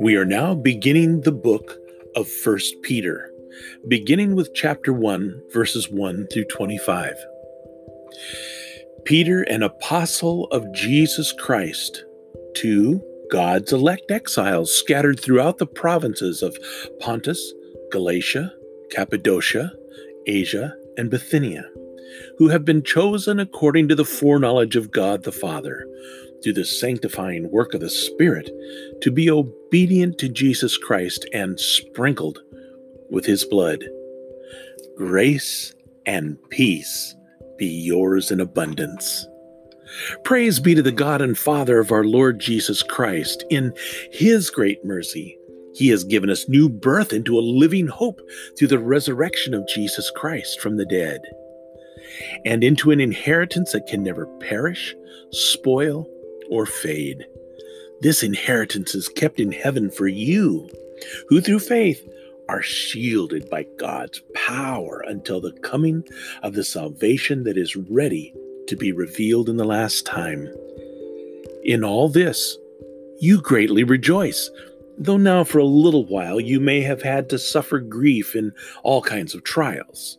We are now beginning the book of 1 Peter, beginning with chapter 1, verses 1 through 25. Peter, an apostle of Jesus Christ, to God's elect exiles scattered throughout the provinces of Pontus, Galatia, Cappadocia, Asia, and Bithynia, who have been chosen according to the foreknowledge of God the Father through the sanctifying work of the Spirit, to be obedient to Jesus Christ and sprinkled with his blood. Grace and peace be yours in abundance. Praise be to the God and Father of our Lord Jesus Christ. In his great mercy, he has given us new birth into a living hope through the resurrection of Jesus Christ from the dead, and into an inheritance that can never perish, spoil, or fade. This inheritance is kept in heaven for you, who through faith are shielded by God's power until the coming of the salvation that is ready to be revealed in the last time. In all this, you greatly rejoice, though now for a little while you may have had to suffer grief in all kinds of trials.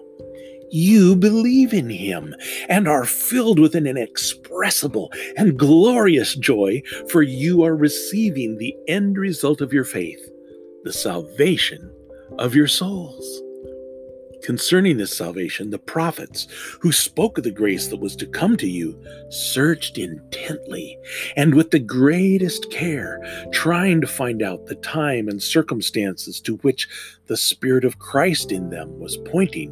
you believe in him and are filled with an inexpressible and glorious joy, for you are receiving the end result of your faith, the salvation of your souls. Concerning this salvation, the prophets who spoke of the grace that was to come to you searched intently and with the greatest care, trying to find out the time and circumstances to which the Spirit of Christ in them was pointing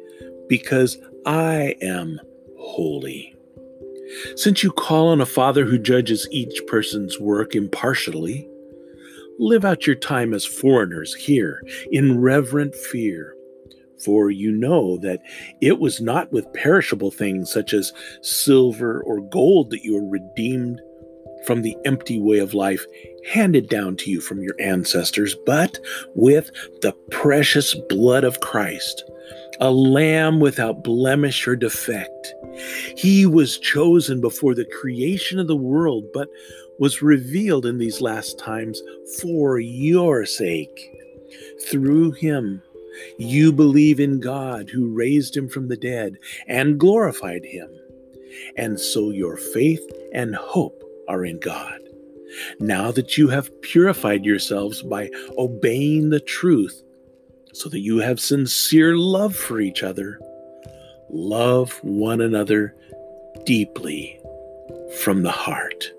because I am holy. Since you call on a Father who judges each person's work impartially, Live out your time as foreigners here in reverent fear. For you know that it was not with perishable things such as silver or gold that you were redeemed from the empty way of life handed down to you from your ancestors, but with the precious blood of Christ, a lamb without blemish or defect. He was chosen before the creation of the world, but was revealed in these last times for your sake. Through him, you believe in God who raised him from the dead and glorified him. And so your faith and hope are in God. Now that you have purified yourselves by obeying the truth, so that you have sincere love for each other, love one another deeply from the heart.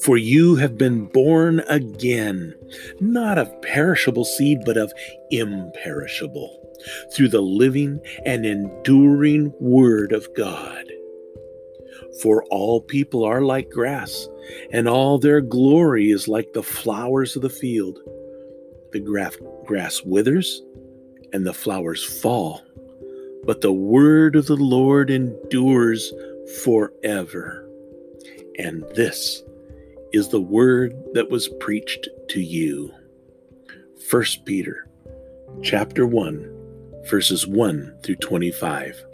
For you have been born again, not of perishable seed, but of imperishable, through the living and enduring Word of God. For all people are like grass, and all their glory is like the flowers of the field. The grass withers, and the flowers fall, but the word of the Lord endures forever. And this is the word that was preached to you. 1 Peter chapter 1, verses 1 through 25.